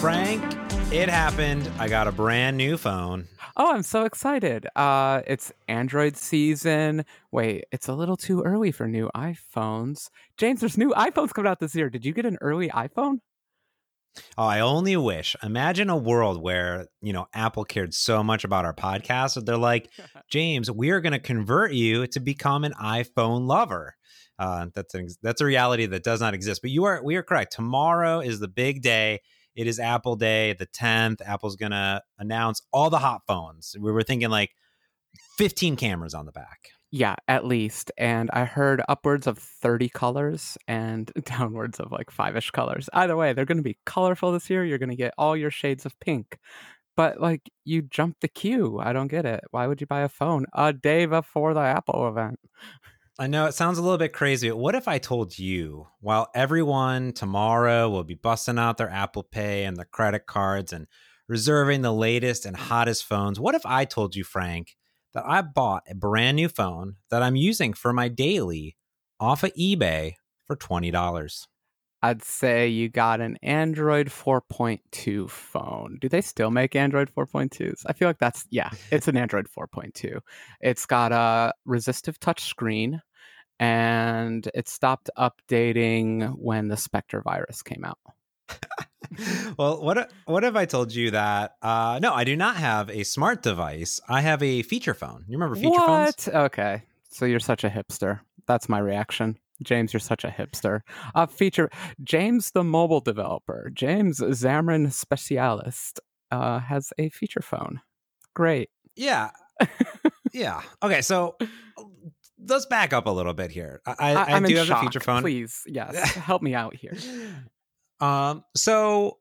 Frank, it happened. I got a brand new phone. Oh, I'm so excited. Uh it's Android season. Wait, it's a little too early for new iPhones. James, there's new iPhones coming out this year. Did you get an early iPhone? Oh, I only wish. Imagine a world where, you know, Apple cared so much about our podcast that they're like, James, we are going to convert you to become an iPhone lover. Uh, that's an, that's a reality that does not exist. But you are we are correct. Tomorrow is the big day. It is Apple Day, the 10th. Apple's going to announce all the hot phones. We were thinking like 15 cameras on the back. Yeah, at least. And I heard upwards of 30 colors and downwards of like five ish colors. Either way, they're going to be colorful this year. You're going to get all your shades of pink. But like, you jumped the queue. I don't get it. Why would you buy a phone a day before the Apple event? I know it sounds a little bit crazy. But what if I told you, while everyone tomorrow will be busting out their Apple Pay and their credit cards and reserving the latest and hottest phones, what if I told you, Frank, that I bought a brand new phone that I'm using for my daily off of eBay for $20? I'd say you got an Android 4.2 phone. Do they still make Android 4.2s? I feel like that's, yeah, it's an Android 4.2. It's got a resistive touch screen and it stopped updating when the Spectre virus came out. well, what what if I told you that? Uh, no, I do not have a smart device. I have a feature phone. You remember feature what? phones? Okay, so you're such a hipster. That's my reaction. James, you're such a hipster. Uh, feature James, the mobile developer, James Xamarin Specialist, uh, has a feature phone. Great. Yeah. yeah. Okay. So let's back up a little bit here. I, I, I do have shock. a feature phone. Please, yes, help me out here. Um. So,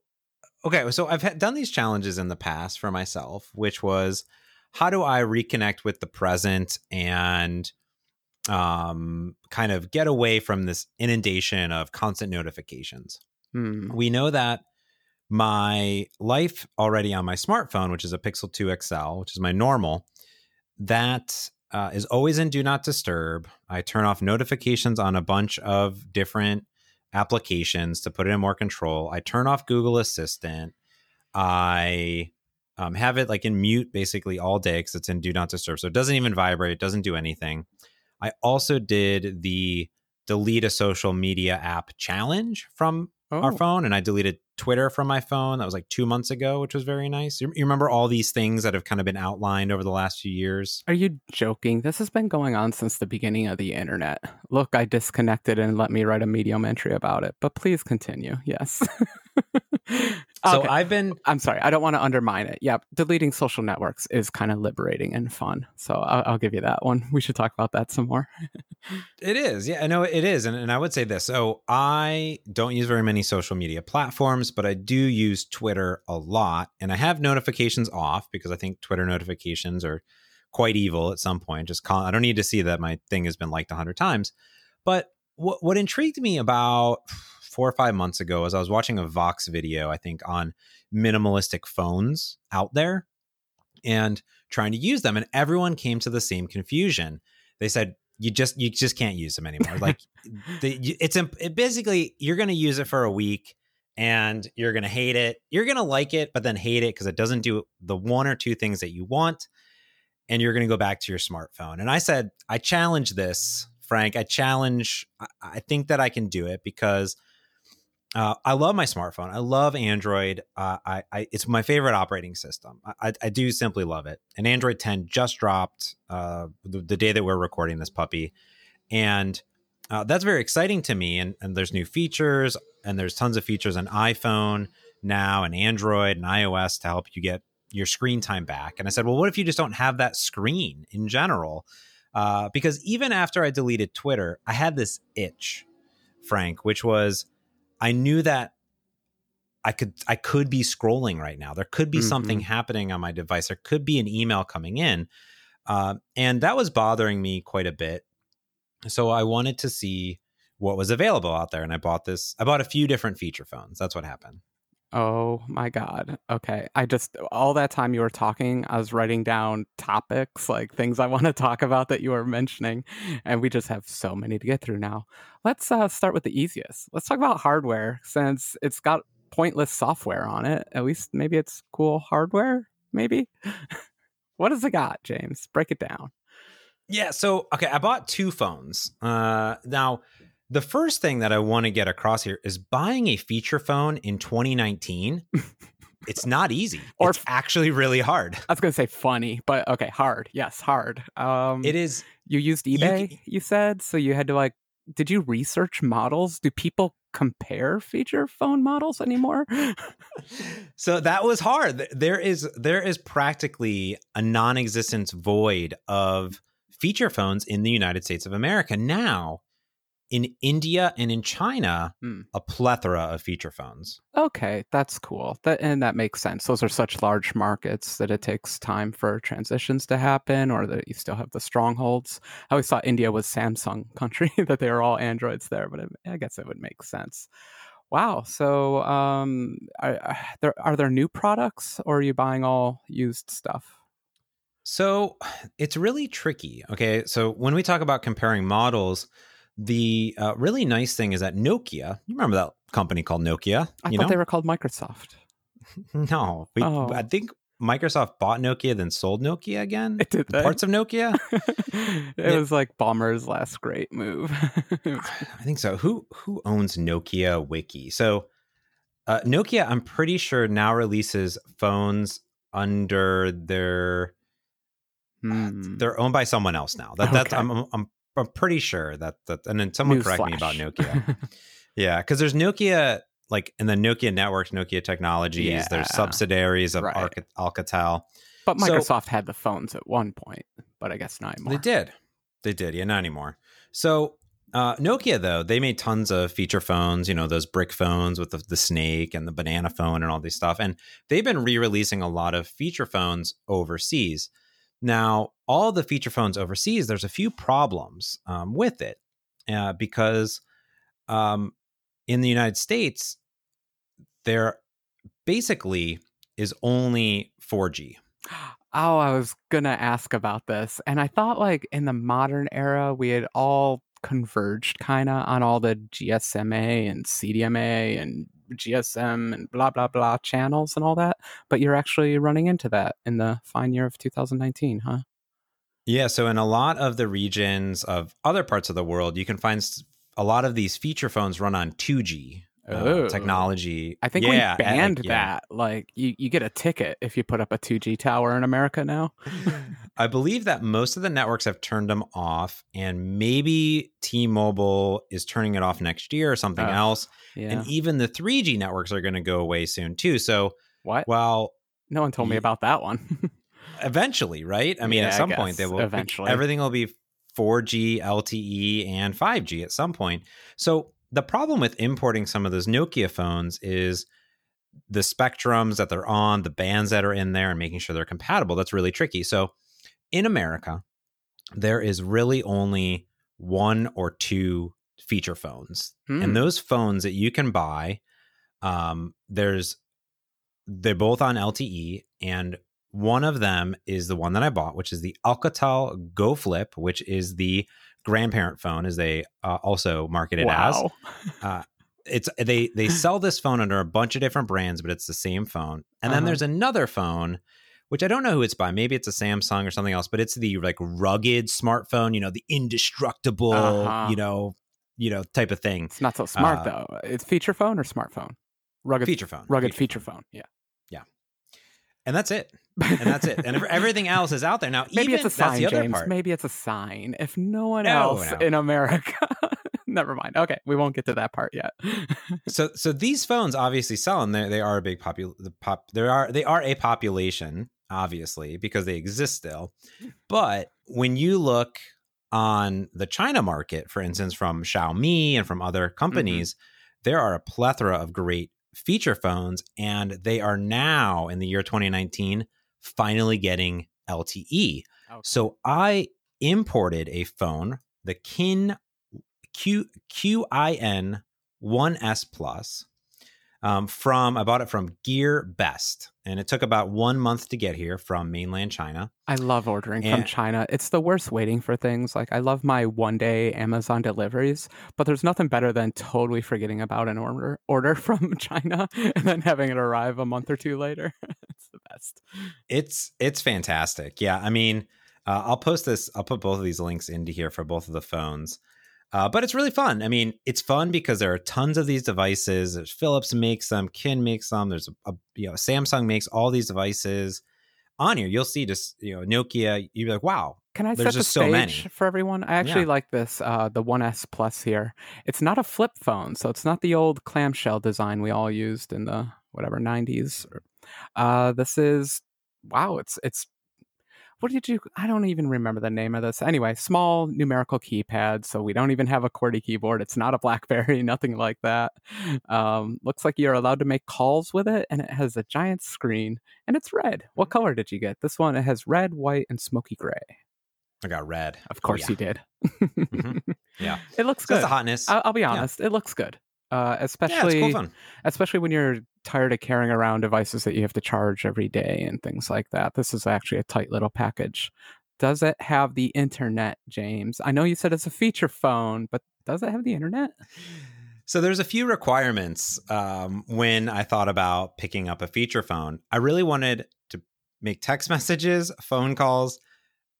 okay. So I've had, done these challenges in the past for myself, which was how do I reconnect with the present and um kind of get away from this inundation of constant notifications. Hmm. We know that my life already on my smartphone, which is a Pixel 2 XL, which is my normal, that uh, is always in do not disturb. I turn off notifications on a bunch of different applications to put it in more control. I turn off Google Assistant. I um, have it like in mute basically all day because it's in do not disturb. So it doesn't even vibrate, it doesn't do anything. I also did the delete a social media app challenge from Oh. our phone, and I deleted Twitter from my phone. That was like two months ago, which was very nice. You, you remember all these things that have kind of been outlined over the last few years? Are you joking? This has been going on since the beginning of the internet. Look, I disconnected and let me write a medium entry about it, but please continue. Yes. So Okay. I've been I'm sorry. I don't want to undermine it. Yeah, deleting social networks is kind of liberating and fun. So I'll, I'll give you that one. We should talk about that some more. It is. Yeah, I know it is. And, and I would say this. So I don't use very many social media platforms, but I do use Twitter a lot. And I have notifications off because I think Twitter notifications are quite evil at some point. Just call, I don't need to see that my thing has been liked a 100 times. But what, what intrigued me about four or five months ago as I was watching a Vox video, I think, on minimalistic phones out there and trying to use them. And everyone came to the same confusion. They said, you just you just can't use them anymore. Like the, it's imp- it basically you're going to use it for a week and you're going to hate it. You're going to like it, but then hate it because it doesn't do the one or two things that you want, and you're going to go back to your smartphone. And I said, I challenge this, Frank. I challenge. I think that I can do it because uh, I love my smartphone. I love Android. Uh, I, I it's my favorite operating system. I, I, do simply love it. And Android 10 just dropped uh, the, the day that we're recording this puppy, and uh, that's very exciting to me. And, and there's new features, and there's tons of features on iPhone now, and Android and iOS to help you get your screen time back. And I said, well, what if you just don't have that screen in general? Uh, because even after I deleted Twitter, I had this itch, Frank, which was I knew that I could I could be scrolling right now. There could be something Mhm. happening on my device. There could be an email coming in, uh, and that was bothering me quite a bit. So I wanted to see what was available out there, and I bought this. I bought a few different feature phones. That's what happened. Oh my God. Okay. I just, all that time you were talking, I was writing down topics, like things I want to talk about that you were mentioning. And we just have so many to get through now. Let's uh, start with the easiest. Let's talk about hardware since it's got pointless software on it. At least maybe it's cool hardware. Maybe. what does it got, James? Break it down. Yeah. So okay, I bought two phones. Uh, now the first thing that I want to get across here is buying a feature phone in 2019. it's not easy. Or it's actually really hard. I was gonna say funny, but okay, hard. Yes, hard. Um, It is You used eBay, you, said, so you had to like. Did you research models? Do people compare feature phone models anymore? so that was hard. There is there is practically a non-existence void of feature phones in the United States of America now. In India and in China, Hmm. a plethora of feature phones. okay, that's cool. That and that makes sense. Those are such large markets that it takes time for transitions to happen, or that you still have the strongholds. I always thought India was Samsung country, that they were all Androids there, but it, I guess it would make sense. Wow. So, um, are, are there are there new products, or are you buying all used stuff? So it's really tricky. Okay. So when we talk about comparing models, the uh, really nice thing is that Nokia, you remember that company called Nokia? I thought know? they were called Microsoft. no, we, Oh. I think Microsoft bought Nokia, then sold Nokia again. It Did? Parts of Nokia? it Yeah. was like Ballmer's last great move. I think so. Who who owns Nokia Wiki? So uh, Nokia, I'm pretty sure now releases phones under their Hmm. they're owned by someone else now. That that's I'm, I'm I'm pretty sure that that and then someone correct me about Nokia. yeah, because there's Nokia like in the Nokia networks, Nokia Technologies. Yeah. There's subsidiaries of Right. Alcatel. but So- Microsoft had the phones at one point, but I guess not anymore. They did, they did. Yeah, not anymore. So uh, Nokia though they made tons of feature phones. You know those brick phones with the, the snake and the banana phone and all these stuff. And they've been re-releasing a lot of feature phones overseas. Now, all the feature phones overseas, there's a few problems um, with it uh, because um, in the United States, there basically is only 4G. Oh, I was gonna ask about this, and I thought like in the modern era we had all converged kind of on all the GSMA and CDMA and GSM and blah blah blah channels and all that. But you're actually running into that in the fine year of 2019, huh? Yeah, so in a lot of the regions of other parts of the world, you can find a lot of these feature phones run on 2G uh, Oh. technology. I think yeah, we and, banned like, yeah. that. Like you, you get a ticket if you put up a 2G tower in America now. I believe that most of the networks have turned them off, and maybe T-Mobile is turning it off next year or something Ugh, else. Yeah. And even the 3G networks are going to go away soon too. So, what? well, no one told me about that one. eventually, right? I mean, Yeah, at some point they will. eventually. everything will be 4G, LTE, and 5G at some point. So the problem with importing some of those Nokia phones is the spectrums that they're on, the bands that are in there, and making sure they're compatible. That's really tricky. So in America, there is really only one or two feature phones, Hmm. and those phones that you can buy, um, there's they're both on LTE, and one of them is the one that I bought, which is the Alcatel Go Flip, which is the grandparent phone, as they uh, also market it as wow. it's they they sell this phone under a bunch of different brands, but it's the same phone. And then Uh-huh. there's another phone, which I don't know who it's by. Maybe it's a Samsung or something else, but it's the like rugged smartphone, you know, the indestructible, Uh-huh. you know, you know, type of thing. It's not so smart Uh, though. It's feature phone or smartphone? Rugged Feature phone, rugged feature phone. Yeah. Yeah. and that's it. And that's it. And everything else is out there now. Maybe even, it's a sign, that's the other James. part. Maybe it's a sign. If no one No, else no. in America, never mind. Okay, we won't get to that part yet. so so these phones obviously sell and they they are a big popul the pop there are they are a population obviously because they exist still but when you look on the China market for instance from Xiaomi and from other mm-hmm. companies there are a plethora of great feature phones and they are now in the year 2019 finally getting LTE Okay. so I imported a phone, the Qin Q QIN 1S Plus. um, from I bought it from GearBest, and it took about one month to get here from mainland China. I love ordering from China. It's the worst waiting for things. Like I love my one day Amazon deliveries, but there's nothing better than totally forgetting about an order order from China and then having it arrive a month or two later. it's the best. It's it's fantastic. Yeah, I mean, uh, I'll post this. I'll put both of these links into here for both of the phones. Uh, but it's really fun. I mean, it's fun because there are tons of these devices. There's Philips makes them, Qin makes them. There's a, a you know Samsung makes all these devices. On here, you'll see just you know Nokia. You'd be like, wow, Can I There's set the just so stage many. for everyone? I actually Yeah. like this, uh, the One S Plus here. It's not a flip phone, so it's not the old clamshell design we all used in the whatever '90s. Uh, this is wow. It's it's what did you? I don't even remember the name of this. Anyway, small numerical keypad, so we don't even have a QWERTY keyboard. It's not a BlackBerry, nothing like that. Um, looks like you're allowed to make calls with it, and it has a giant screen, and it's red. What color did you get? This one it has red, white, and smoky gray. I got red. Of Oh, course yeah. you did. Mhm. Yeah. It looks So that's good. the hotness. I'll, I'll be honest. It looks good. Uh, yeah, especially cool fun. especially when you're tired of carrying around devices that you have to charge every day and things like that. This is actually a tight little package. Does it have the internet, James? I know you said it's a feature phone, but does it have the internet? So there's a few requirements um, when I thought about picking up a feature phone. I really wanted to make text messages, phone calls,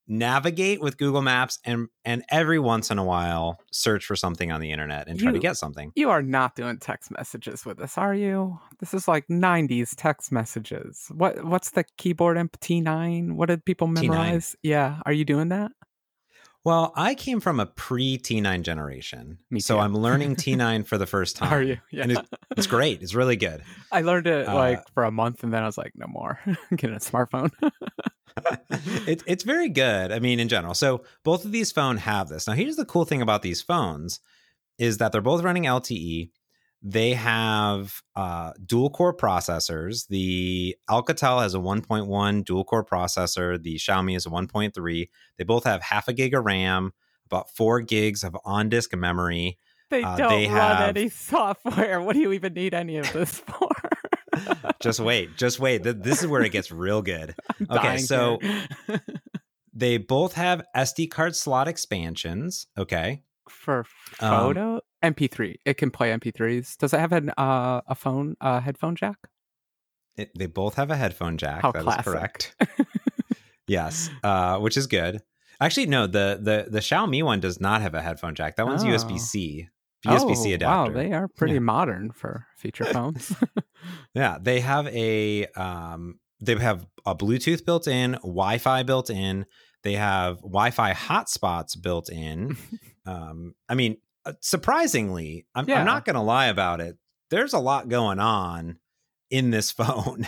navigate with Google Maps, and and every once in a while search for something on the internet and try to get something. You are not doing text messages with this, are you? This is like 90s text messages. What what's the keyboard imp T9? What did people T9. memorize? Yeah, are you doing that? Well, I came from a pre T9 generation, Me so. I'm learning T9 for the first time. Are you? Yeah. And It's great. It's really good. I learned it Uh, like for a month and then I was like, no more. Getting a smartphone. It, it's very good. I mean, in general. So both of these phones have this. Now, here's the cool thing about these phones is that they're both running LTE. They have uh, dual core processors. The Alcatel has a 1.1 dual core processor. The Xiaomi is a 1.3. They both have half a gig of RAM, about four gigs of on disk memory. They Uh, don't they run have- any software. What do you even need any of this for? Just wait, just wait. This is where it gets real good. Okay, so- They both have SD card slot expansions. Okay. for Um, photo MP3, it can play MP3s. Does it have an uh, a phone uh, headphone jack? It, they both have a headphone jack. How That is classic. correct. yes, uh, which is good. Actually, no the the the Xiaomi one does not have a headphone jack. That one's Oh. USB C. USB C Oh, adapter. Wow, they are pretty Yeah. modern for feature phones. Yeah, they have a um, they have a Bluetooth built in, Wi-Fi built in. They have Wi-Fi hotspots built in. um, I mean, uh, surprisingly, I'm, Yeah. I'm not going to lie about it. There's a lot going on in this phone.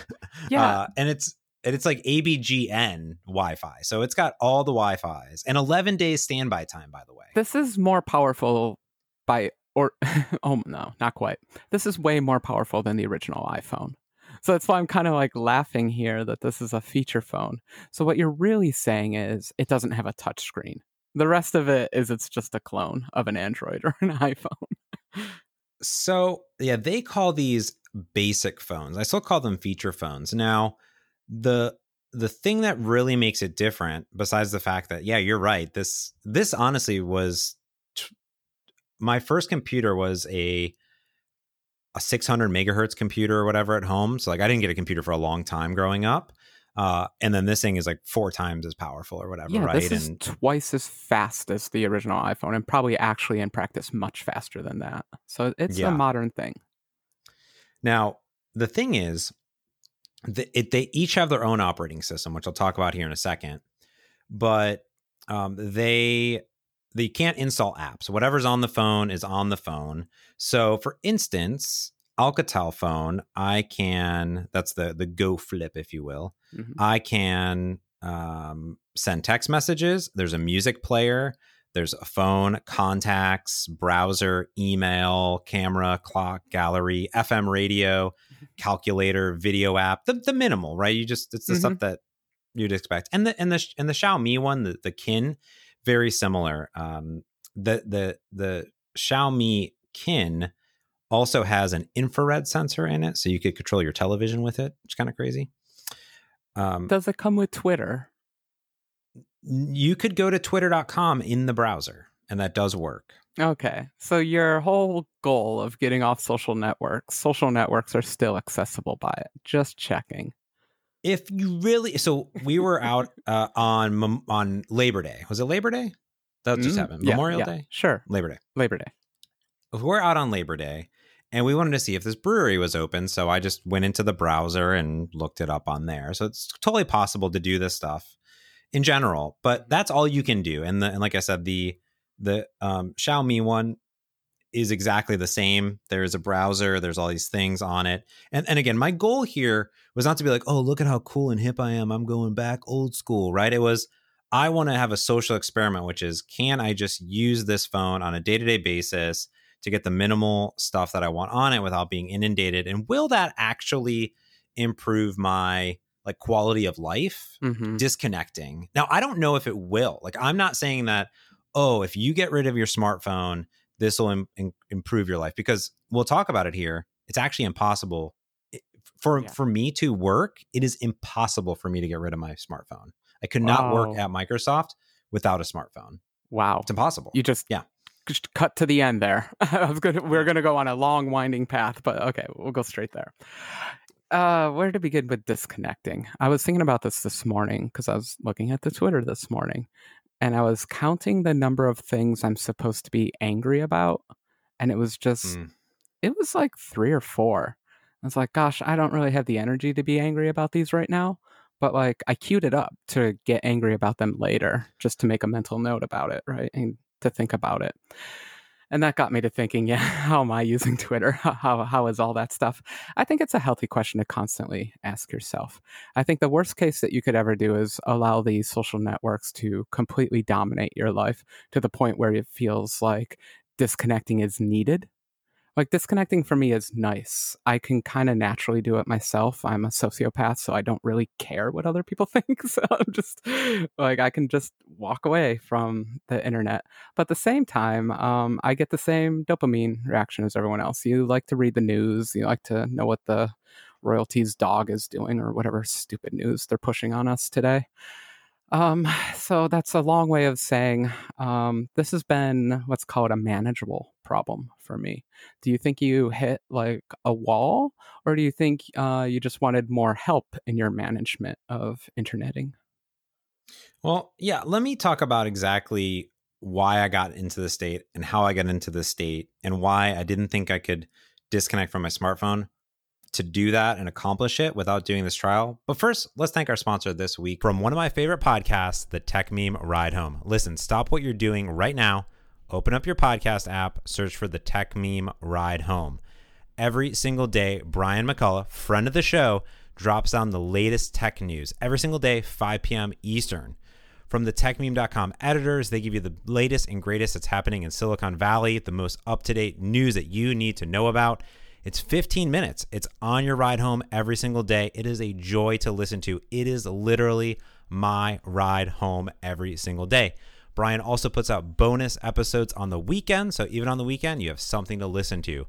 yeah, Uh, and it's and it's like ABGN Wi-Fi, so it's got all the Wi-Fi's and 11 days standby time. By the way, this is more powerful by or oh no, not quite. This is way more powerful than the original iPhone. So that's why I'm kind of like laughing here that this is a feature phone. So what you're really saying is it doesn't have a touch screen. The rest of it is it's just a clone of an Android or an iPhone. so yeah, they call these basic phones. I still call them feature phones. Now, the the thing that really makes it different, besides the fact that yeah, you're right. This this honestly was my first computer was a a 600 megahertz computer or whatever at home. So like I didn't get a computer for a long time growing up. Uh, and then this thing is like four times as powerful or whatever, yeah, right? this is and twice as fast as the original iPhone, and probably actually in practice much faster than that. So it's Yeah. a modern thing. Now, the thing is, the, it, they each have their own operating system, which I'll talk about here in a second. But um, they they can't install apps. Whatever's on the phone is on the phone. So, for instance, Alcatel phone, I can that's the the Go Flip, if you will. Mhm. I can um, send text messages. There's a music player. There's a phone, contacts, browser, email, camera, clock, gallery, FM radio, calculator, video app. The, the minimal, right? You just it's the stuff that you'd expect. And the and the and the Xiaomi one, the, the Qin, very similar. Um, the the the Xiaomi Qin Also has an infrared sensor in it, so you could control your television with it, which is kind of crazy. Um, Does it come with Twitter? You could go to twitter.com in the browser, and that does work. Okay. So your whole goal of getting off social networks, social networks are still accessible by it. Just checking. If you really so we were out uh, on on Labor Day. Was it Labor Day? That just mm, happened. Memorial yeah. Day? Sure. Labor Day. Labor Day. We're out on Labor Day and we wanted to see if this brewery was open. So I just went into the browser and looked it up on there. So it's totally possible to do this stuff in general, but that's all you can do. And, the, and like I said, the the um, Xiaomi one is exactly the same. There's a browser, there's all these things on it. And and again, my goal here was not to be like, "Oh, look at how cool and hip I am. I'm going back old school." Right? It was I want to have a social experiment, which is can I just use this phone on a day-to-day basis to get the minimal stuff that I want on it without being inundated? And will that actually improve my like quality of life mm-hmm. disconnecting? Now, I don't know if it will. Like I'm not saying that oh, if you get rid of your smartphone, this will Im- improve your life because we'll talk about it here. It's actually impossible for yeah. for me to work. It is impossible for me to get rid of my smartphone. I could not wow. work at Microsoft without a smartphone. Wow, it's impossible. You just yeah. Just cut to the end there. I was good. We're going to go on a long, winding path, but okay, we'll go straight there. Uh, where to begin with disconnecting? I was thinking about this this morning because I was looking at the Twitter this morning, and I was counting the number of things I'm supposed to be angry about, and it was just mm. it was like 3 or 4. I was like, gosh, I don't really have the energy to be angry about these right now, but like I queued it up to get angry about them later just to make a mental note about it, right? And to think about it and that got me to thinking yeah how am i using twitter? How, how is all that stuff? I think it's a healthy question to constantly ask yourself. I think the worst case that you could ever do is allow these social networks to completely dominate your life to the point where it feels like disconnecting is needed like disconnecting for me is nice. I can kind of naturally do it myself. I'm a sociopath, so I don't really care what other people think. So I'm just like I can just walk away from the internet. But at the same time, um, I get the same dopamine reaction as everyone else. You like to read the news. You like to know what the royalties dog is doing or whatever stupid news they're pushing on us today. Um, so that's a long way of saying um, this has been what's called a manageable problem for me. Do you think you hit like a wall, or do you think uh, you just wanted more help in your management of interneting? Well, yeah, let me talk about exactly why I got into the state and how I got into the state and why I didn't think I could disconnect from my smartphone to do that and accomplish it without doing this trial. But first, let's thank our sponsor this week from one of my favorite podcasts, the Techmeme Ride Home. Listen, stop what you're doing right now. Open up your podcast app, search for the Techmeme Ride Home. Every single day, Brian McCullough, friend of the show, drops down the latest tech news every single day, 5 p.m. Eastern. From the techmeme.com editors, they give you the latest and greatest that's happening in Silicon Valley, the most up to date news that you need to know about. It's 15 minutes. It's on your ride home every single day. It is a joy to listen to. It is literally my ride home every single day. Brian also puts out bonus episodes on the weekend. So even on the weekend, you have something to listen to.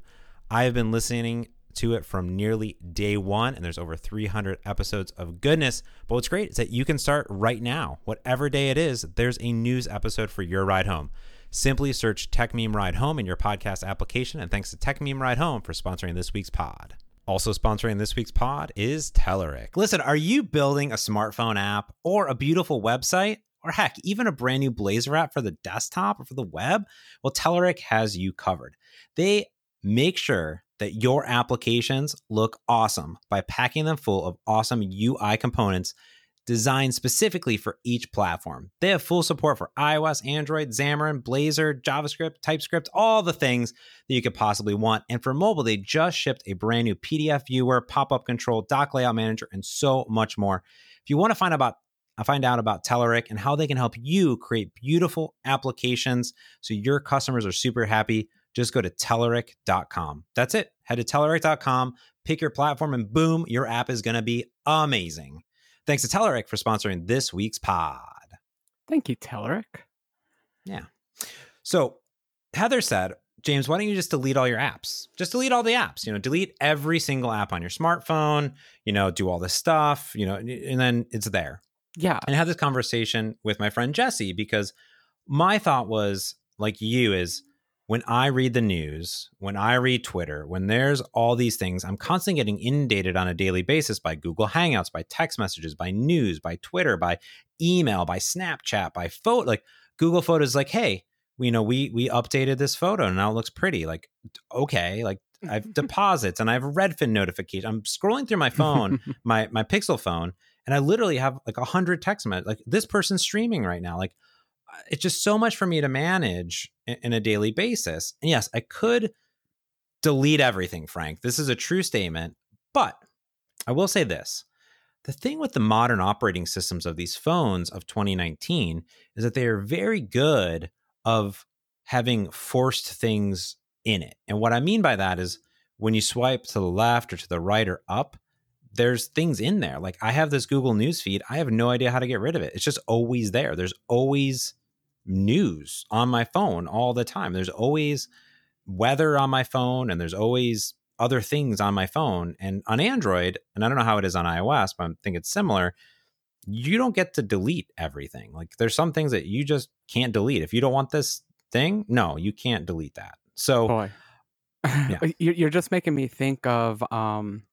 I have been listening to it from nearly day one, and there's over 300 episodes of goodness. But what's great is that you can start right now. Whatever day it is, there's a news episode for your ride home. Simply search Techmeme Ride Home in your podcast application. And thanks to Techmeme Ride Home for sponsoring this week's pod. Also sponsoring this week's pod is Telerik. Listen, are you building a smartphone app or a beautiful website? Or heck, even a brand new Blazor app for the desktop or for the web? Well, Telerik has you covered. They make sure that your applications look awesome by packing them full of awesome UI components designed specifically for each platform. They have full support for iOS, Android, Xamarin, Blazor, JavaScript, TypeScript, all the things that you could possibly want. And for mobile, they just shipped a brand new PDF viewer, pop-up control, doc layout manager, and so much more. If you want to find about find out about Telerik and how they can help you create beautiful applications so your customers are super happy, just go to Telerik.com. That's it. Head to Telerik.com, pick your platform, and boom, your app is going to be amazing. Thanks to Telerik for sponsoring this week's pod. Thank you, Telerik. Yeah. So Heather said, James, why don't you just delete all your apps? Just delete all the apps. You know, delete every single app on your smartphone. You know, do all this stuff. You know, and then it's there. Yeah. And I had this conversation with my friend Jesse because my thought was like you is when I read the news, when I read Twitter, when there's all these things, I'm constantly getting inundated on a daily basis by Google Hangouts, by text messages, by news, by Twitter, by email, by Snapchat, by photo. Like Google Photos, like, hey, you know, we we updated this photo and now it looks pretty. Like, okay, like I have deposits and I have a Redfin notification. I'm scrolling through my phone, my my Pixel phone, and I literally have like a hundred text messages. Like this person's streaming right now. Like it's just so much for me to manage in, a daily basis. And yes, I could delete everything, Frank. This is a true statement, but I will say this. The thing with the modern operating systems of these phones of 2019 is that they are very good of having forced things in it. And what I mean by that is when you swipe to the left or to the right or up, there's things in there. Like I have this Google News feed. I have no idea how to get rid of it. It's just always there. There's always news on my phone all the time. There's always weather on my phone and there's always other things on my phone. And on Android, and I don't know how it is on iOS, but I think it's similar, you don't get to delete everything. Like there's some things that you just can't delete. If you don't want this thing, no, you can't delete that. So Boy. Yeah. You're just making me think of um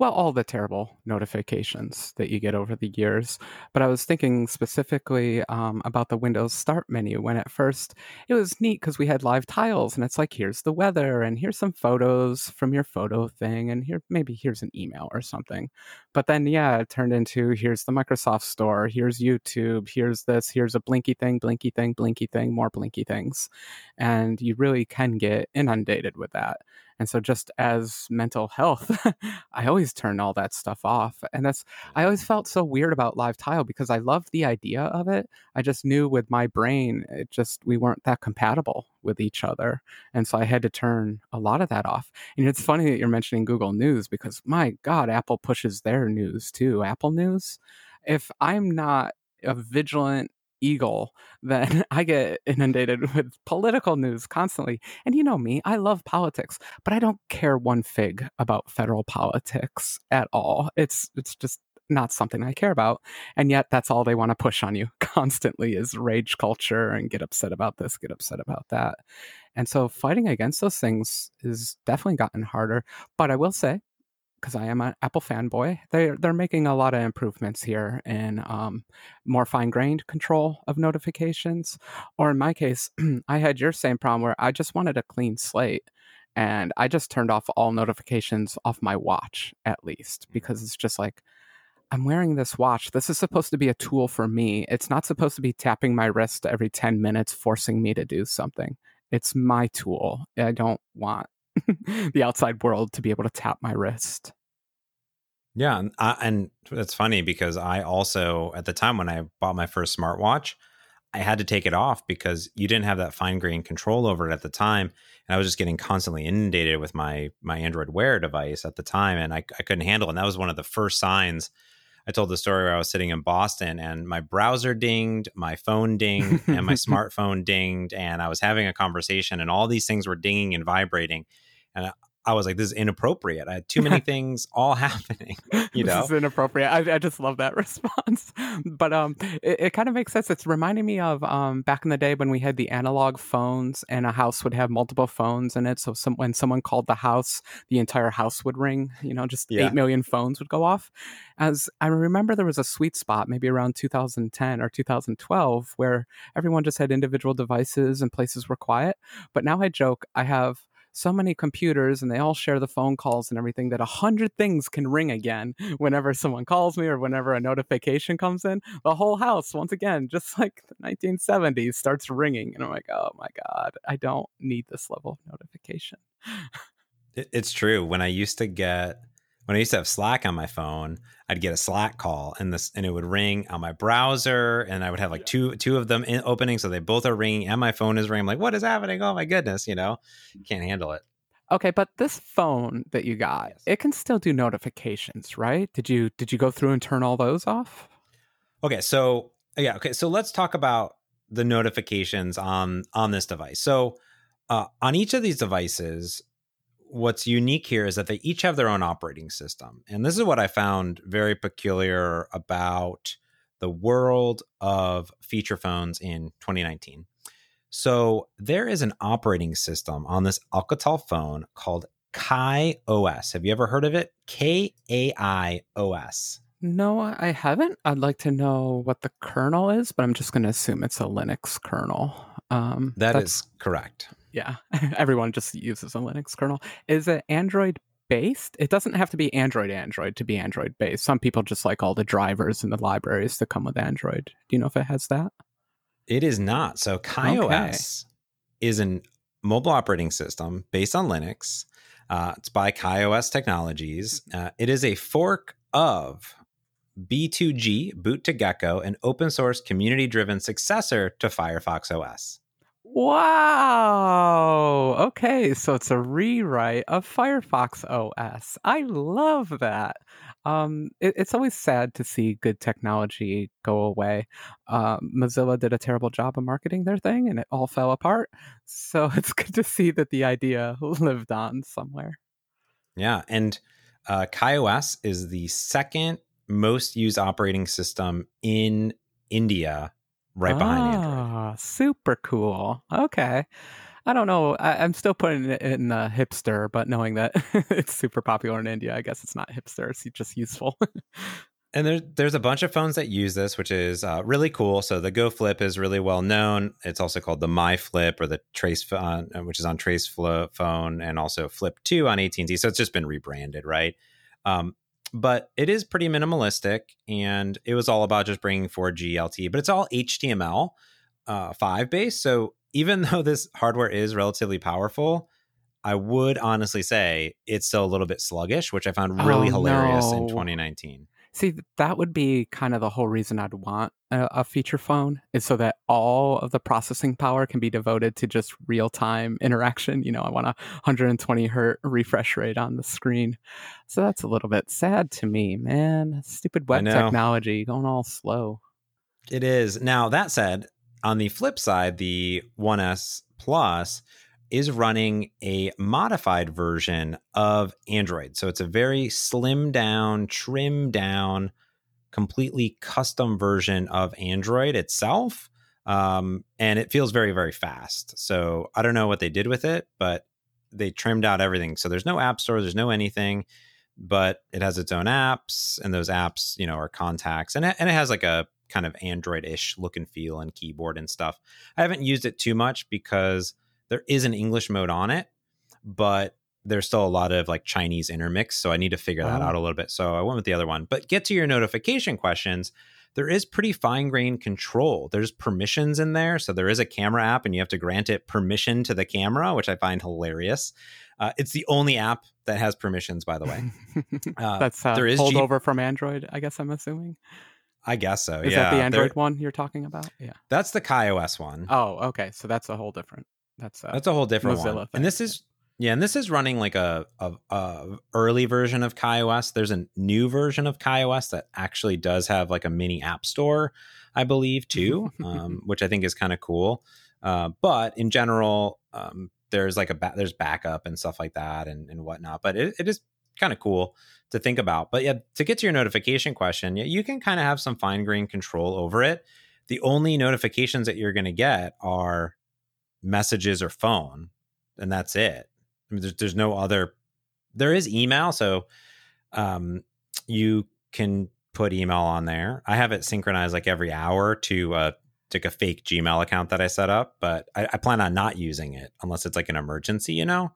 well, all the terrible notifications that you get over the years. But I was thinking specifically um, about the Windows Start menu when at first it was neat because we had live tiles and it's like, here's the weather and here's some photos from your photo thing and here maybe here's an email or something. But then, yeah, it turned into here's the Microsoft Store, here's YouTube, here's this, here's a blinky thing, blinky thing, blinky thing, more blinky things. And you really can get inundated with that. And so, just as mental health, I always turn all that stuff off. And that's, I always mm-hmm. felt so weird about live tile because I loved the idea of it. I just knew with my brain, it just, we weren't that compatible with each other. And so I had to turn a lot of that off. And it's funny that you're mentioning Google News because my God, Apple pushes their news too. Apple News. If I'm not a vigilant eagle, then I get inundated with political news constantly. And you know me, I love politics, but I don't care one fig about federal politics at all. It's it's just not something I care about. And yet that's all they want to push on you constantly is rage culture and get upset about this, get upset about that. And so fighting against those things is definitely gotten harder. But I will say, because I am an Apple fanboy, they're they're making a lot of improvements here in um, more fine grained control of notifications. Or in my case, I had your same problem where I just wanted a clean slate, and I just turned off all notifications off my watch at least mm. because it's just like. I'm wearing this watch. This is supposed to be a tool for me. It's not supposed to be tapping my wrist every 10 minutes, forcing me to do something. It's my tool. I don't want the outside world to be able to tap my wrist. Yeah, and, uh, and it's funny because I also at the time when I bought my first smartwatch, I had to take it off because you didn't have that fine grained control over it at the time, and I was just getting constantly inundated with my my Android Wear device at the time, and I, I couldn't handle it. And that was one of the first signs. I told the story where I was sitting in Boston and my browser dinged, my phone dinged, and my smartphone dinged, and I was having a conversation, and all these things were dinging and vibrating and I was like, this is inappropriate. I had too many things all happening. You know, this is inappropriate. I, I just love that response. but um, it, it kind of makes sense. It's reminding me of um back in the day when we had the analog phones and a house would have multiple phones in it. So some, when someone called the house, the entire house would ring. You know, just yeah. eight million phones would go off. As I remember, there was a sweet spot, maybe around 2010 or 2012, where everyone just had individual devices and places were quiet. But now I joke, I have so many computers and they all share the phone calls and everything that a hundred things can ring again whenever someone calls me or whenever a notification comes in. The whole house, once again, just like the 1970s, starts ringing. And I'm like, oh my God, I don't need this level of notification. it's true. When I used to get when I used to have Slack on my phone, I'd get a Slack call and this and it would ring on my browser and I would have like two two of them in opening so they both are ringing and my phone is ringing. I'm like, what is happening? Oh my goodness, you know, can't handle it. Okay, but this phone that you got, yes. it can still do notifications, right? Did you did you go through and turn all those off? Okay, so yeah, okay, so let's talk about the notifications on on this device. So uh, on each of these devices, what's unique here is that they each have their own operating system. And this is what I found very peculiar about the world of feature phones in 2019. So there is an operating system on this Alcatel phone called Kai OS. Have you ever heard of it? K A I O S. No, I haven't. I'd like to know what the kernel is, but I'm just going to assume it's a Linux kernel. Um, that is correct. Yeah, everyone just uses a Linux kernel. Is it Android based? It doesn't have to be Android Android to be Android based. Some people just like all the drivers and the libraries that come with Android. Do you know if it has that? It is not. So KaiOS okay. is a mobile operating system based on Linux. Uh, it's by KaiOS Technologies. Uh, it is a fork of B2G, Boot to Gecko, an open source community driven successor to Firefox OS. Wow. Okay, so it's a rewrite of Firefox OS. I love that. Um, it, it's always sad to see good technology go away. Uh, Mozilla did a terrible job of marketing their thing, and it all fell apart. So it's good to see that the idea lived on somewhere. Yeah, and uh, KaiOS is the second most used operating system in India right behind Android. Ah, super cool. Okay. I don't know. I, am still putting it in the hipster, but knowing that it's super popular in India, I guess it's not hipster. It's just useful. and there's there's a bunch of phones that use this, which is uh, really cool. So the Go Flip is really well known. It's also called the My Flip or the TracFone, uh, which is on TracFone, and also Flip Two on AT&T. So it's just been rebranded, right? Um, but it is pretty minimalistic and it was all about just bringing 4G LTE, but it's all HTML uh, 5 based. So even though this hardware is relatively powerful, I would honestly say it's still a little bit sluggish, which I found really oh, hilarious no. in 2019. See, that would be kind of the whole reason I'd want a, a, feature phone is so that all of the processing power can be devoted to just real time interaction. You know, I want a 120 hertz refresh rate on the screen. So that's a little bit sad to me, man. Stupid web technology going all slow. It is. Now, that said, on the flip side, the 1S Plus is running a modified version of Android. So it's a very slim down, trimmed down, completely custom version of Android itself. Um, and it feels very, very fast. So I don't know what they did with it, but they trimmed out everything. So there's no app store, there's no anything, but it has its own apps, and those apps, you know, are contacts, and it, and it has like a kind of Android-ish look and feel and keyboard and stuff. I haven't used it too much because there is an English mode on it, but there's still a lot of like Chinese intermix. So I need to figure that oh. out a little bit. So I went with the other one. But get to your notification questions. There is pretty fine grained control. There's permissions in there. So there is a camera app and you have to grant it permission to the camera, which I find hilarious. Uh, it's the only app that has permissions, by the way. Uh, That's uh, there is holdover G- from Android, I guess I'm assuming. I guess so. Is yeah. that the Android there, one you're talking about? Yeah. That's the KaiOS one. Oh, okay. So that's a whole different. That's a that's a whole different Mozilla one. Thing. And this is yeah, and this is running like a, a, a early version of KaiOS. There's a new version of KaiOS that actually does have like a mini app store, I believe, too, um, which I think is kind of cool. Uh, but in general, um, there's like a ba- there's backup and stuff like that and, and whatnot. But it, it is kind of cool to think about. But yeah, to get to your notification question, yeah, you can kind of have some fine grained control over it. The only notifications that you're going to get are messages or phone, and that's it. I mean, there's there's no other. There is email, so um, you can put email on there. I have it synchronized like every hour to uh, like a fake Gmail account that I set up, but I, I, plan on not using it unless it's like an emergency, you know.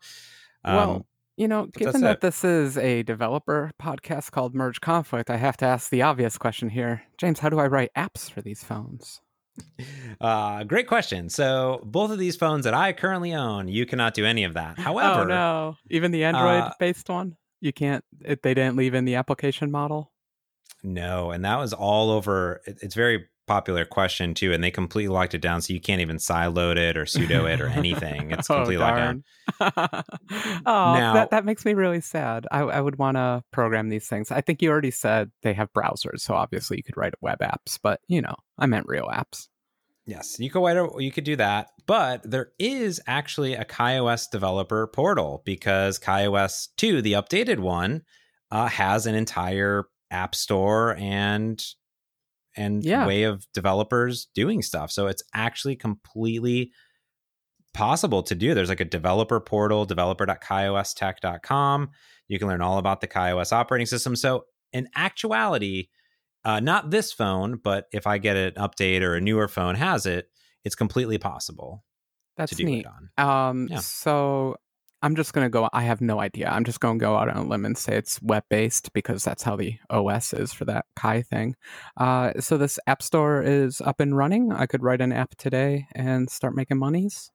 Um, well, you know, given that it. this is a developer podcast called Merge Conflict, I have to ask the obvious question here, James. How do I write apps for these phones? Uh, great question. So both of these phones that I currently own, you cannot do any of that. Oh, However, oh no, even the Android-based uh, one, you can't. It, they didn't leave in the application model. No, and that was all over. It, it's very popular question too, and they completely locked it down, so you can't even sideload it or sudo it or anything. It's oh, completely oh, locked down. oh, now, that that makes me really sad. I, I would want to program these things. I think you already said they have browsers, so obviously you could write web apps, but you know, I meant real apps. Yes, you could write a, you could do that, but there is actually a KaiOS developer portal because KaiOS 2, the updated one, uh, has an entire app store and and Yeah. way of developers doing stuff. So it's actually completely possible to do. There's like a developer portal, developer.kaiostech.com. You can learn all about the KaiOS operating system. So in actuality, uh, not this phone, but if I get an update or a newer phone has it, it's completely possible That's to do neat. it on. Um, Yeah. so I'm just gonna go. I have no idea. I'm just gonna go out on a limb and say it's web based because that's how the OS is for that Kai thing. Uh, so this app store is up and running. I could write an app today and start making monies.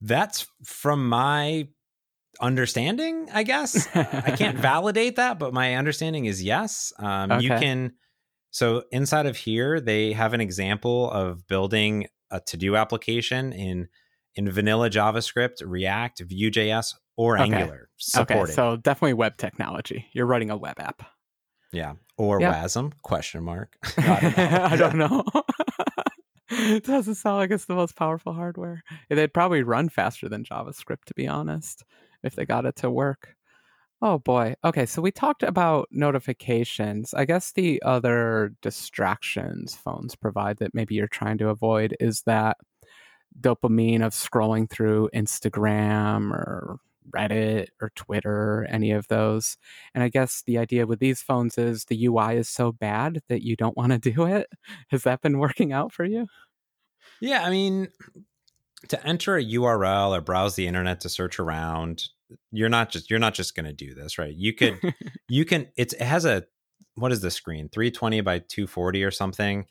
That's from my understanding, I guess. I can't validate that, but my understanding is yes. Um, You can. So inside of here, they have an example of building a to-do application in in vanilla JavaScript, React, Vue.js, or Okay. Angular supported. Okay, so definitely web technology. You're writing a web app. yeah, or Yeah. WASM? Question mark. I don't know. I don't know. it doesn't sound like it's the most powerful hardware. They'd probably run faster than JavaScript, to be honest, if they got it to work. Oh boy. Okay, so we talked about notifications. I guess the other distractions phones provide that maybe you're trying to avoid is that dopamine of scrolling through Instagram or Reddit or Twitter, any of those. And I guess the idea with these phones is the UI is so bad that you don't want to do it. Has that been working out for you? Yeah, I mean, to enter a URL or browse the internet to search around, you're not just you're not just going to do this, right? You could you can it's it has a what is the screen 320 by 240 or something.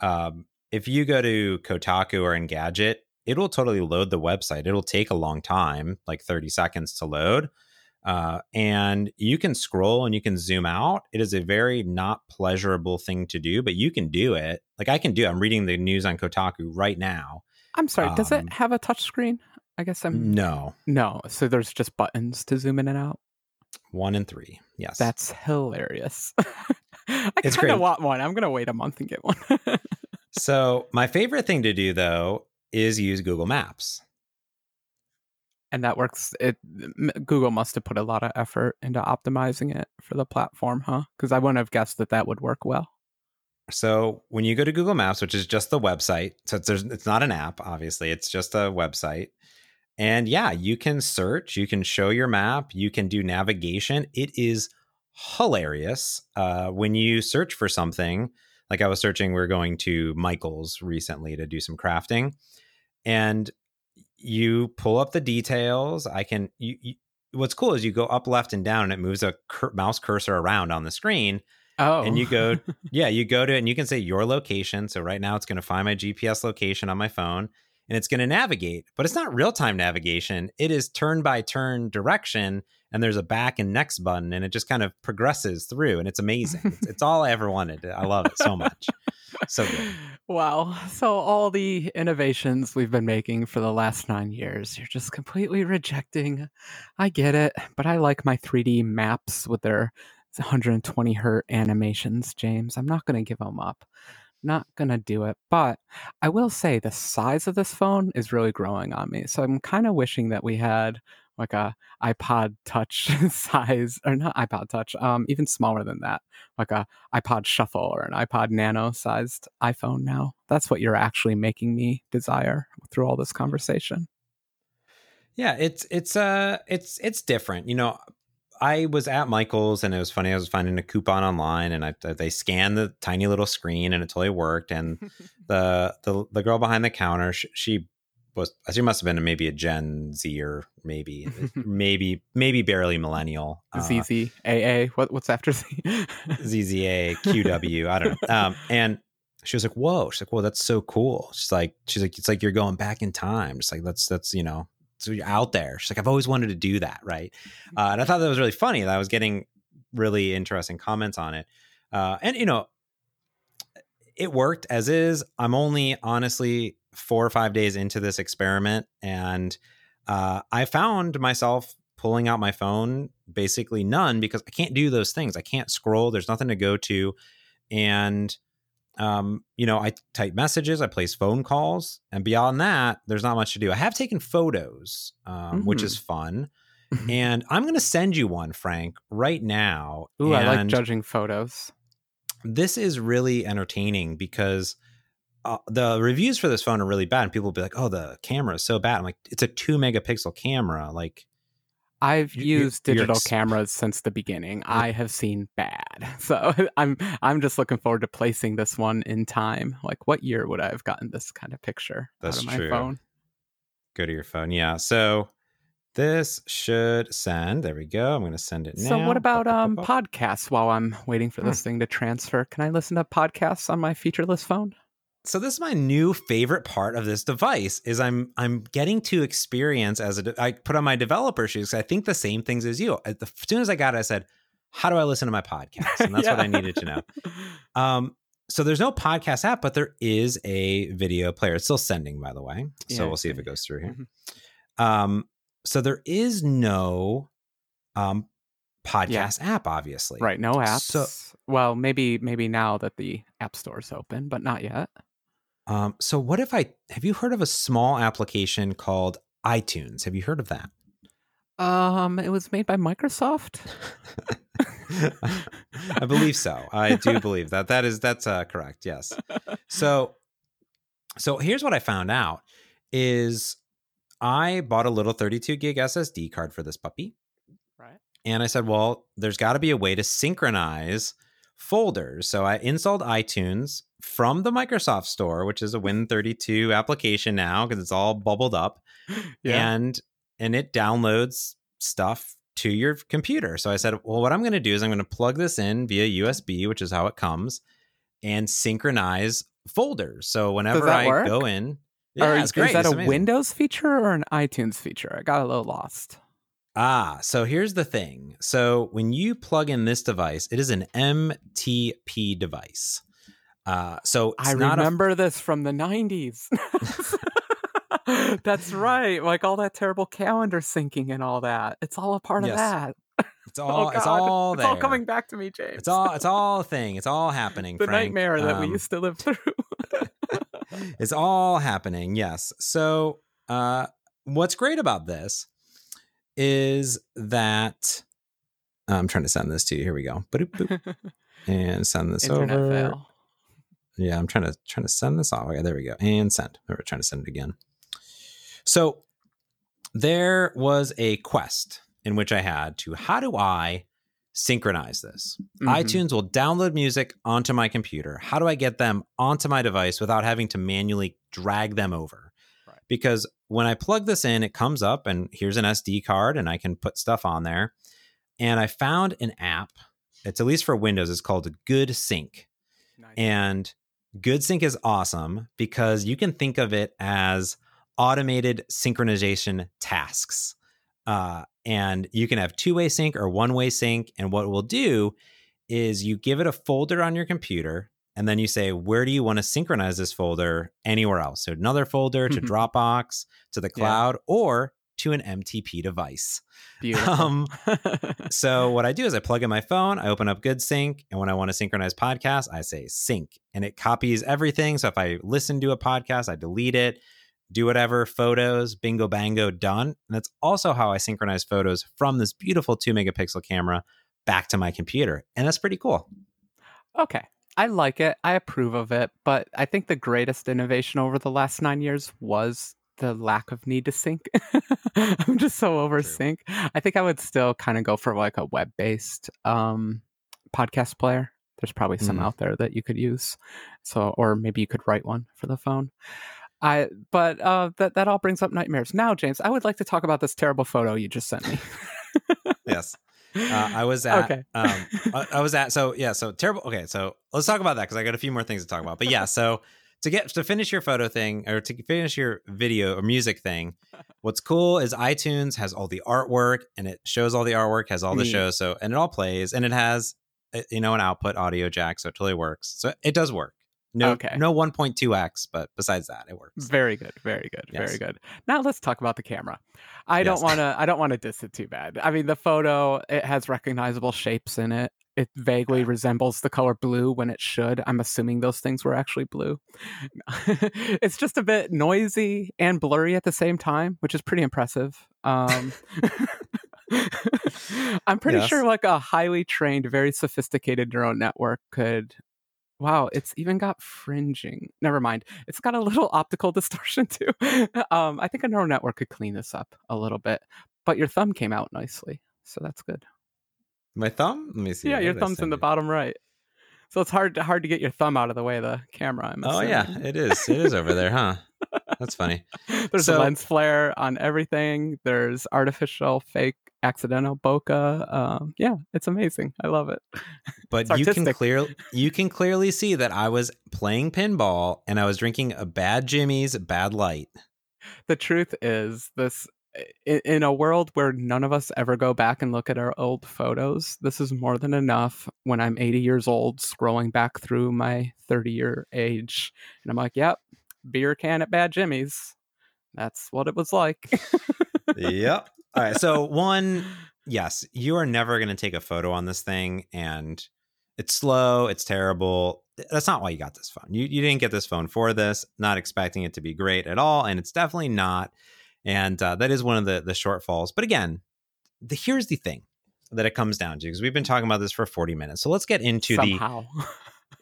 Um, if you go to Kotaku or Engadget, it will totally load the website. It'll take a long time, like 30 seconds to load. Uh, and you can scroll and you can zoom out. It is a very not pleasurable thing to do, but you can do it. Like I can do. it. I'm reading the news on Kotaku right now. I'm sorry, does Um, it have a touch screen? I guess I'm No, no. So there's just buttons to zoom in and out. one and three. Yes, That's hilarious. I kind of want one. I'm gonna wait a month and get one. so. My favorite thing to do though is use Google Maps. and that works. It Google must have put a lot of effort into optimizing it for the platform, huh? Because I wouldn't have guessed that that would work well. So when you go to Google Maps, which is just the website, so it's, it's not an app, obviously, it's just a website. And yeah, you can search, you can show your map, you can do navigation. It is hilarious uh, when you search for something. Like I was searching, we are going to Michael's recently to do some crafting, and you pull up the details. I can. You, you, what's cool is you go up, left, and down, and it moves a cur- mouse cursor around on the screen, Oh, and you go yeah, you go to it and you can say your location. So right now it's going to find my GPS location on my phone and it's going to navigate, but it's not real time navigation. It is turn by turn direction and there's a back and next button and it just kind of progresses through and it's amazing. it's, it's all I ever wanted. I love it so much. So good. Wow. So all the innovations we've been making for the last nine years, you're just completely rejecting. I get it, but I like my 3D maps with their 120 hertz animations, James. I'm not going to give them up. Not to do it. But I will say the size of this phone is really growing on me. So I'm kind of wishing that we had like a iPod touch size or not iPod touch, um even smaller than that. Like a iPod Shuffle or an iPod Nano sized iPhone now. That's what you're actually making me desire through all this conversation. Yeah, it's it's uh it's it's different. You know, I was at Michael's and it was funny. I was finding a coupon online and I they scanned the tiny little screen and it totally worked. And the the the girl behind the counter, she, she was she must have been maybe a Gen Z or maybe maybe maybe barely millennial. Uh, ZZAA. What what's after Z? ZZA, QW, I don't know. Um, and she was like, "Whoa!" She's like, "Whoa, that's so cool." She's like, "She's like, it's like you're going back in time." Just like that's that's you know, so you're out there. She's like, "I've always wanted to do that," right? Uh, and I thought that was really funny. That I was getting really interesting comments on it, uh, and you know, it worked as is. I'm only honestly four or five days into this experiment, and uh, I found myself pulling out my phone basically none because I can't do those things. I can't scroll. There's nothing to go to, and um, you know, I type messages, I place phone calls, and beyond that, there's not much to do. I have taken photos, um, which Mhm. is fun. and I'm going to send you one, Frank, right now. Ooh, I like judging photos. This is really entertaining because uh, the reviews for this phone are really bad, and people will be like, "Oh, the camera is so bad." I'm like, "It's a two megapixel camera. Like, I've you- you- used you're digital ex- cameras since the beginning. I have seen bad. So I'm I'm just looking forward to placing this one in time. Like what year would I have gotten this kind of picture That's out of my true. phone? go to your phone." Yeah. So this should send. There we go. I'm going to send it now. So what about um podcasts while I'm waiting for this thing to transfer? Can I listen to podcasts on my featureless phone? So this is my new favorite part of this device is I'm I'm getting to experience as a de- I put on my developer shoes. I think the same things as you. As soon as I got it, I said, "How do I listen to my podcast?" And that's what I needed to know. Um, so there's no podcast app, but there is a video player. It's still sending, by the way. So I we'll see if it goes through here. Mhm. Um, so there is no um podcast app, obviously. Right, no apps. So- well, maybe maybe now that the app store's open, but not yet. Um, so what if I have you heard of a small application called iTunes? Have you heard of that? Um, it was made by Microsoft. I believe so. I do believe that. That is that's uh, correct. Yes. So so here's what I found out is I bought a little 32 gig SSD card for this puppy. Right. And I said, well, there's got to be a way to synchronize folders. So I installed iTunes from the Microsoft Store, which is a Win32 application now because it's all bubbled up and and it downloads stuff to your computer. So I said, well, what I'm going to do is I'm going to plug this in via USB, which is how it comes, and synchronize folders. So whenever I work? go in, Or yeah, is, it's great. is that It's a amazing. Windows feature or an iTunes feature? I got a little lost. Ah, so here's the thing. So when you plug in this device, it is an MTP device. Uh, so I remember this from the 90s. That's right. Like all that terrible calendar syncing and all that. It's all a part Yes. of that. It's all. oh, it's all It's all coming back to me, James. It's all. It's all a thing. It's all happening. the Frank. nightmare that we Um, used to live through. it's all happening. Yes. So, uh, what's great about this is that I'm trying to send this to you. Here we go. Boop, boop, and send this Internet over. fail. Yeah, I'm trying to trying to send this off. Okay, there we go. And send. We're trying to send it again. So there was a quest in which I had to how do I synchronize this? Mhm. iTunes will download music onto my computer. How do I get them onto my device without having to manually drag them over? Right. Because when I plug this in, it comes up and here's an SD card and I can put stuff on there. And I found an app. It's at least for Windows. It's called GoodSync. Nice. And GoodSync is awesome because you can think of it as automated synchronization tasks. Uh, and you can have two way sync or one way sync. And what we'll do is you give it a folder on your computer and then you say, where do you want to synchronize this folder anywhere else? So another folder to Mhm. Dropbox, to the Yeah. cloud, or to an MTP device. Beautiful. Um, so what I do is I plug in my phone, I open up GoodSync, and when I want to synchronize podcasts, I say sync, and it copies everything. So if I listen to a podcast, I delete it, do whatever, photos, bingo bango, done. And that's also how I synchronize photos from this beautiful two megapixel camera back to my computer, and that's pretty cool. okay. I like it. I approve of it. But I think the greatest innovation over the last nine years was the lack of need to sync. I'm just so over True. sync. I think I would still kind of go for like a web based um, podcast player. There's probably some Mhm. out there that you could use. So, or maybe you could write one for the phone. I, but uh, that that all brings up nightmares. Now, James, I would like to talk about this terrible photo you just sent me. Yes. Uh, I was at Okay. um, I, I was at so yeah so terrible okay so let's talk about that because I got a few more things to talk about but yeah so to get to finish your photo thing or to finish your video or music thing what's cool is iTunes has all the artwork and it shows all the artwork has all the Neat. shows so and it all plays and it has uh, you know an output audio jack so it totally works so it does work no Okay. no 1.2x but besides that it works Very good, very good, Yes. very good. Now let's talk about the camera. I Yes. don't want to. I don't want to diss it too bad. I mean, the photo it has recognizable shapes in it. It vaguely resembles the color blue when it should. I'm assuming those things were actually blue. it's just a bit noisy and blurry at the same time, which is pretty impressive. Um, I'm pretty Yes. sure like a highly trained, very sophisticated neural network could. Wow, it's even got fringing. Never mind. It's got a little optical distortion too. Um, I think a neural network could clean this up a little bit. But your thumb came out nicely, so that's good. My thumb? Let me see. yeah, your thumb's in the bottom right. So it's hard hard to get your thumb out of the way of the camera. I'm Oh yeah, it is. It is over there, huh? That's funny. There's So- a lens flare on everything. There's artificial, fake, accidental bokeh. Um, yeah, it's amazing. I love it. But you can artistic. clear you can clearly see that I was playing pinball and I was drinking a bad Jimmy's bad light. The truth is, this in, in a world where none of us ever go back and look at our old photos, this is more than enough. When I'm 80 years old, scrolling back through my 30 year age, and I'm like, "Yep, beer can at Bad Jimmy's." That's what it was like. yep. All right. So one, yes, you are never going to take a photo on this thing, and it's slow. It's terrible. That's not why you got this phone. You you didn't get this phone for this. Not expecting it to be great at all, and it's definitely not. And uh, that is one of the the shortfalls. But again, the, here's the thing that it comes down to because we've been talking about this for 40 minutes. So let's get into the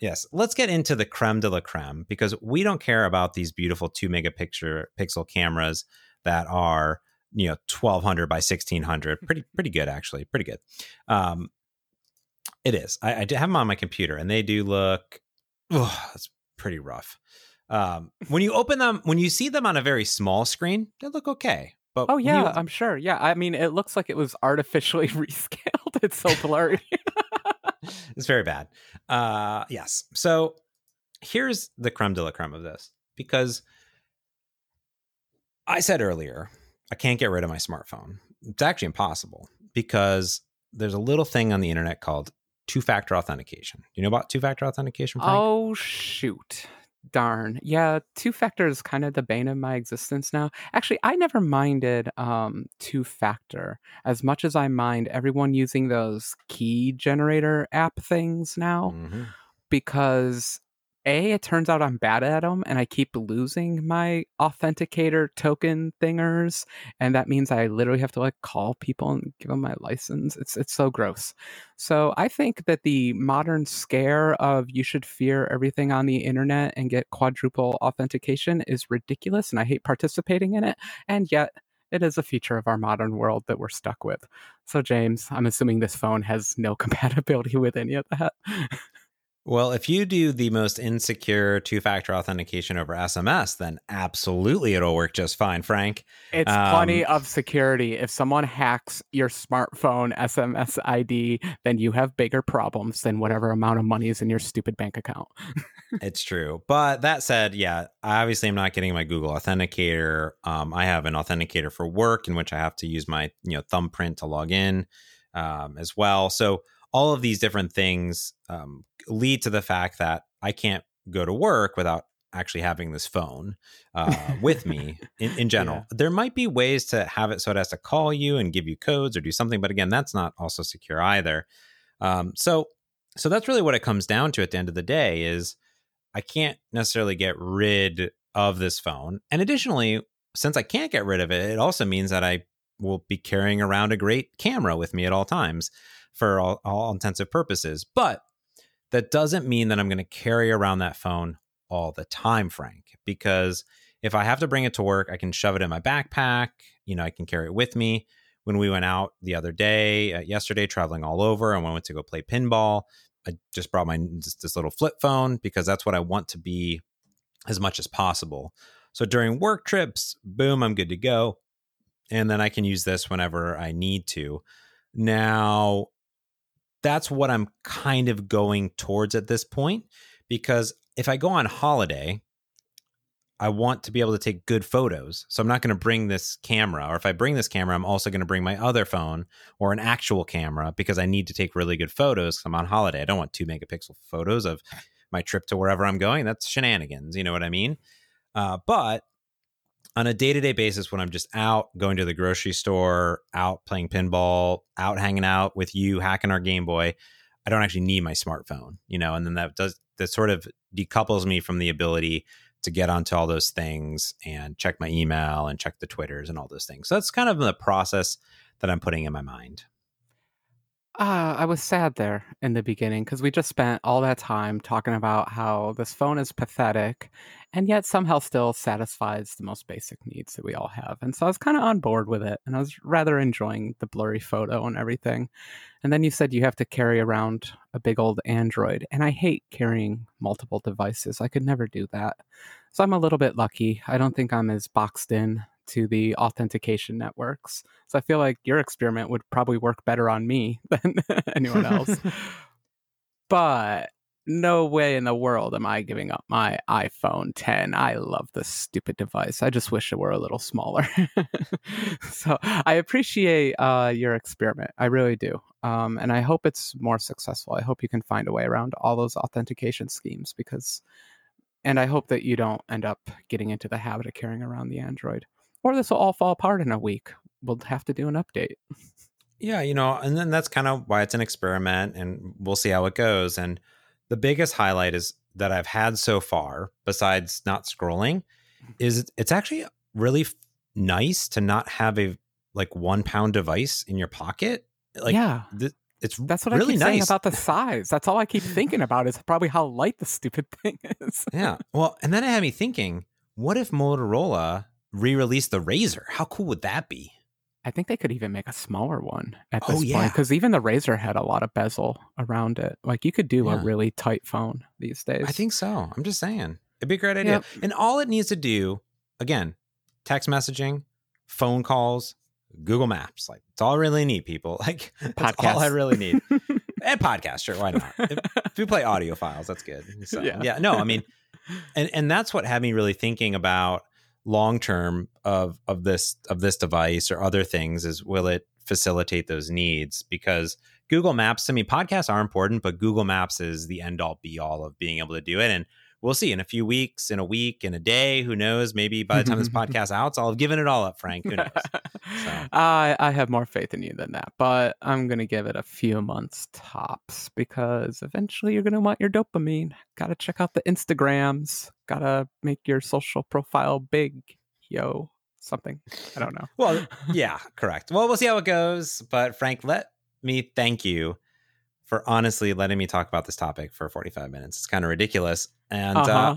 Yes, let's get into the creme de la creme because we don't care about these beautiful two megapixel pixel cameras that are you know twelve hundred by sixteen hundred. Pretty pretty good actually, pretty good. Um, it is. I, I have them on my computer, and they do look. Oh, it's pretty rough. Um, when you open them, when you see them on a very small screen, they look okay. But Oh yeah, you- I'm sure. Yeah, I mean, it looks like it was artificially rescaled. It's so blurry. it's very bad. Uh, yes. So here's the creme de la creme of this because I said earlier, I can't get rid of my smartphone. It's actually impossible because there's a little thing on the internet called two factor authentication. Do you know about two factor authentication? Frank? oh shoot. Darn. Yeah, two factor is kind of the bane of my existence now. Actually, I never minded um two factor as much as I mind everyone using those key generator app things now. Mhm. because a it turns out i'm bad at them and i keep losing my authenticator token thingers and that means i literally have to like call people and give them my license it's it's so gross so i think that the modern scare of you should fear everything on the internet and get quadruple authentication is ridiculous and i hate participating in it and yet it is a feature of our modern world that we're stuck with. So, James, I'm assuming this phone has no compatibility with any of that. Well, if you do the most insecure two factor authentication over SMS, then absolutely it'll work just fine, Frank. It's Um, plenty of security. If someone hacks your smartphone SMS ID, then you have bigger problems than whatever amount of money is in your stupid bank account. It's true. But that said, yeah, obviously I'm not getting my Google Authenticator. Um, I have an authenticator for work in which I have to use my you know thumbprint to log in um, as well. So all of these different things um, lead to the fact that I can't go to work without actually having this phone uh, with me in, in general. There might be ways to have it so it has to call you and give you codes or do something, but again, that's not also secure either. Um, so so that's really what it comes down to at the end of the day is I can't necessarily get rid of this phone. And additionally, since I can't get rid of it, it also means that I will be carrying around a great camera with me at all times for all, all intensive purposes. But that doesn't mean that I'm going to carry around that phone all the time, Frank, because if I have to bring it to work, I can shove it in my backpack. You know, I can carry it with me. When we went out the other day, uh, yesterday, traveling all over, and we went to go play pinball, I just brought my this, this little flip phone because that's what I want to be as much as possible. So during work trips, boom, I'm good to go. And then I can use this whenever I need to. Now, that's what I'm kind of going towards at this point because if I go on holiday, I want to be able to take good photos. So I'm not going to bring this camera, or if I bring this camera, I'm also going to bring my other phone or an actual camera because I need to take really good photos. I'm on holiday. I don't want two megapixel photos of my trip to wherever I'm going. That's shenanigans. You know what I mean? Uh, but on a day to day basis, when I'm just out going to the grocery store, out playing pinball, out hanging out with you, hacking our Game Boy, I don't actually need my smartphone, you know, and then that does that sort of decouples me from the ability to get onto all those things and check my email and check the Twitters and all those things. So that's kind of the process that I'm putting in my mind. Uh, I was sad there in the beginning because we just spent all that time talking about how this phone is pathetic and yet somehow still satisfies the most basic needs that we all have. And so I was kind of on board with it and I was rather enjoying the blurry photo and everything. And then you said you have to carry around a big old Android, and I hate carrying multiple devices. I could never do that. So I'm a little bit lucky. I don't think I'm as boxed in to the authentication networks. So I feel like your experiment would probably work better on me than anyone else. but no way in the world am I giving up my iPhone 10. I love this stupid device. I just wish it were a little smaller. so I appreciate uh, your experiment. I really do. Um, and I hope it's more successful. I hope you can find a way around all those authentication schemes because, and I hope that you don't end up getting into the habit of carrying around the Android or this will all fall apart in a week. We'll have to do an update. Yeah, you know, and then that's kind of why it's an experiment and we'll see how it goes. And the biggest highlight is that I've had so far, besides not scrolling, is it's actually really f- nice to not have a like one pound device in your pocket. Like, yeah. Th- it's that's what really I keep nice. saying about the size. That's all I keep thinking about is probably how light the stupid thing is. yeah. Well, and then it had me thinking, what if Motorola re-release the RAZR How cool would that be? I think they could even make a smaller one at oh, this oh, yeah. point because even the RAZR had a lot of bezel around it. Like you could do yeah. a really tight phone these days. I think so. I'm just saying it'd be a great idea. Yep. And all it needs to do, again, text messaging, phone calls, Google Maps. Like it's all I really need, people. Like that's podcast. all I really need. and eh, podcast, sure, why not? if, if we play audio files, that's good. So, yeah. yeah, no, I mean, and and that's what had me really thinking about long term of of this of this device or other things is will it facilitate those needs? Because Google Maps to me podcasts are important but Google Maps is the end all be all of being able to do it. And we'll see in a few weeks, in a week, in a day. Who knows? Maybe by the time this podcast outs, I'll have given it all up, Frank. Who knows? So. I I have more faith in you than that, but I'm gonna give it a few months tops because eventually you're gonna want your dopamine. Got to check out the Instagrams. Got to make your social profile big, yo. Something I don't know. well, yeah, correct. Well, we'll see how it goes. But Frank, let me thank you for honestly letting me talk about this topic for 45 minutes. It's kind of ridiculous. And uh, uh-huh.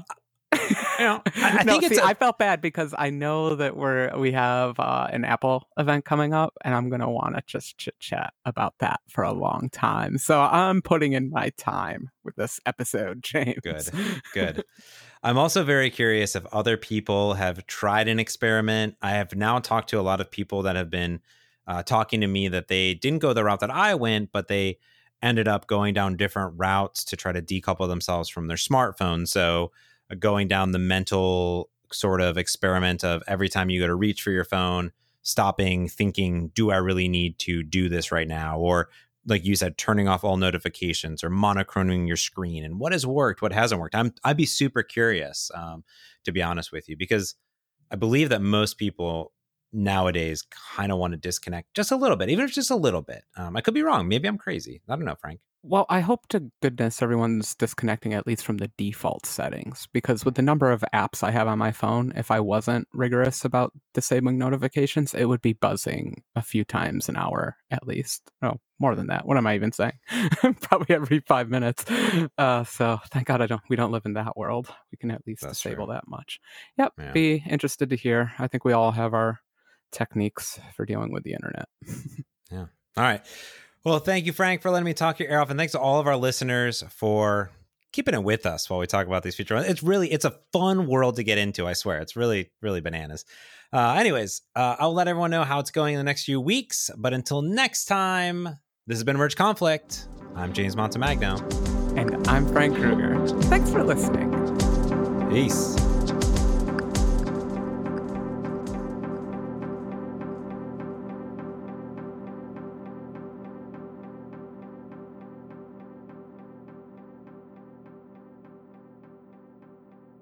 uh, you know, I, I no, think see, a- I felt bad because I know that we're we have uh, an Apple event coming up, and I'm gonna want to just chit chat about that for a long time. So I'm putting in my time with this episode, James. Good, good. I'm also very curious if other people have tried an experiment. I have now talked to a lot of people that have been uh, talking to me that they didn't go the route that I went, but they ended up going down different routes to try to decouple themselves from their smartphone. So, uh, going down the mental sort of experiment of every time you go to reach for your phone, stopping, thinking, do I really need to do this right now? Or, like you said, turning off all notifications or monochroning your screen and what has worked, what hasn't worked. I'm, I'd be super curious, um, to be honest with you, because I believe that most people nowadays kind of want to disconnect just a little bit, even if it's just a little bit. Um, I could be wrong. Maybe I'm crazy. I don't know, Frank. Well, I hope to goodness everyone's disconnecting at least from the default settings because with the number of apps I have on my phone, if I wasn't rigorous about disabling notifications, it would be buzzing a few times an hour at least. Oh, more than that. What am I even saying? Probably every five minutes. Uh, so thank God I don't. We don't live in that world. We can at least That's disable true. that much. Yep. Yeah. Be interested to hear. I think we all have our techniques for dealing with the internet. yeah. All right. Well, thank you, Frank, for letting me talk your ear off, and thanks to all of our listeners for keeping it with us while we talk about these future. It's really it's a fun world to get into. I swear, it's really really bananas. Uh, anyways, uh, I'll let everyone know how it's going in the next few weeks. But until next time, this has been Merge Conflict. I'm James Montemagno, and I'm Frank Krueger. Thanks for listening. Peace.